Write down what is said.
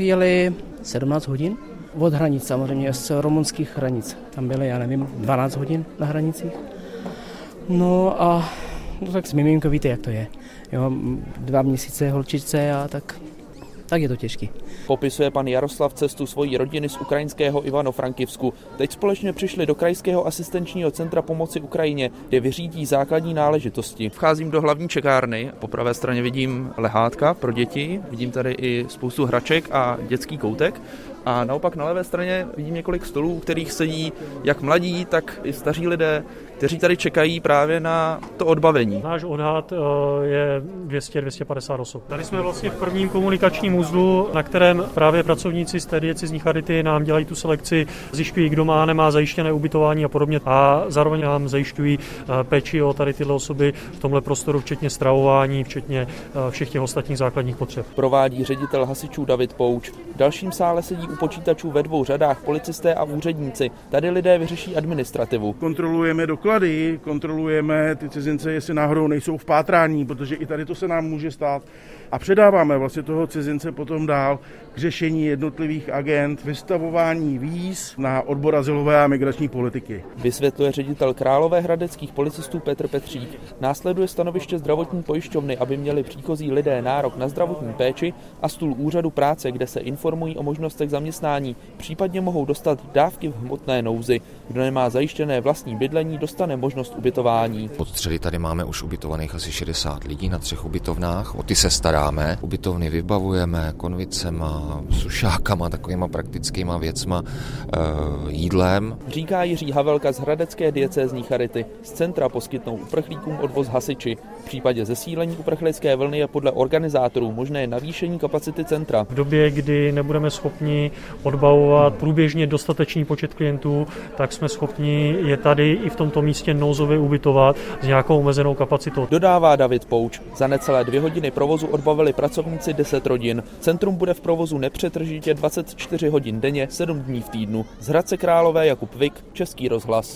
Jeli 17 hodin od hranic samozřejmě, z rumunských hranic. Tam byly, já nevím, 12 hodin na hranicích. No a no tak s miminkou víte, jak to je. Jo, dva měsíce holčice a tak, tak je to těžký. Popisuje pan Jaroslav cestu svojí rodiny z ukrajinského Ivano-Frankivsku. Teď společně přišli do Krajského asistenčního centra pomoci Ukrajině, kde vyřídí základní náležitosti. Vcházím do hlavní čekárny. Po pravé straně vidím lehátka pro děti, vidím tady i spoustu hraček a dětský koutek. A naopak na levé straně vidím několik stolů, u kterých sedí jak mladí, tak i staří lidé, kteří tady čekají právě na to odbavení. Náš odhad eh, je 200-250 osob. Tady jsme vlastně v prvním komunikačním uzlu, na kterém právě pracovníci z té diecizní charity nám dělají tu selekci, zjišťují, kdo má, nemá zajištěné ubytování a podobně. A zároveň nám zajišťují eh, péči o tady tyhle osoby v tomhle prostoru, včetně stravování, včetně eh, všech těch ostatních základních potřeb. Provádí ředitel hasičů David Pouč. V dalším sále sedí u počítačů ve dvou řadách policisté a úředníci. Tady lidé vyřeší administrativu. Kontrolujeme doklady, kontrolujeme ty cizince, jestli náhodou nejsou v pátrání, protože i tady to se nám může stát. A předáváme vlastně toho cizince potom dál k řešení jednotlivých agent, vystavování víz na odbor azylové a migrační politiky. Vysvětluje ředitel Králové hradeckých policistů Petr Petřík. Následuje stanoviště zdravotní pojišťovny, aby měli příchozí lidé nárok na zdravotní péči a stůl úřadu práce, kde se informují o možnostech zaměstnání, případně mohou dostat dávky v hmotné nouzi. Kdo nemá zajištěné vlastní bydlení, dostane možnost ubytování. Pod střely tady máme už ubytovaných asi 60 lidí na třech ubytovnách. O ty se staráme. Ubytovny vybavujeme konvicema, sušákama, takovýma praktickýma věcma, e, jídlem. Říká Jiří Havelka z Hradecké diecézní charity. Z centra poskytnou uprchlíkům odvoz hasiči. V případě zesílení uprchlické vlny je podle organizátorů možné navýšení kapacity centra. V době, kdy nebudeme schopni odbavovat průběžně dostatečný počet klientů, tak jsme schopni je tady i v tomto místě nouzově ubytovat s nějakou omezenou kapacitou. Dodává David Pouč. Za necelé dvě hodiny provozu odbavili pracovníci 10 rodin. Centrum bude v provozu nepřetržitě 24 hodin denně, 7 dní v týdnu. Z Hradce Králové Jakub Vik, Český rozhlas.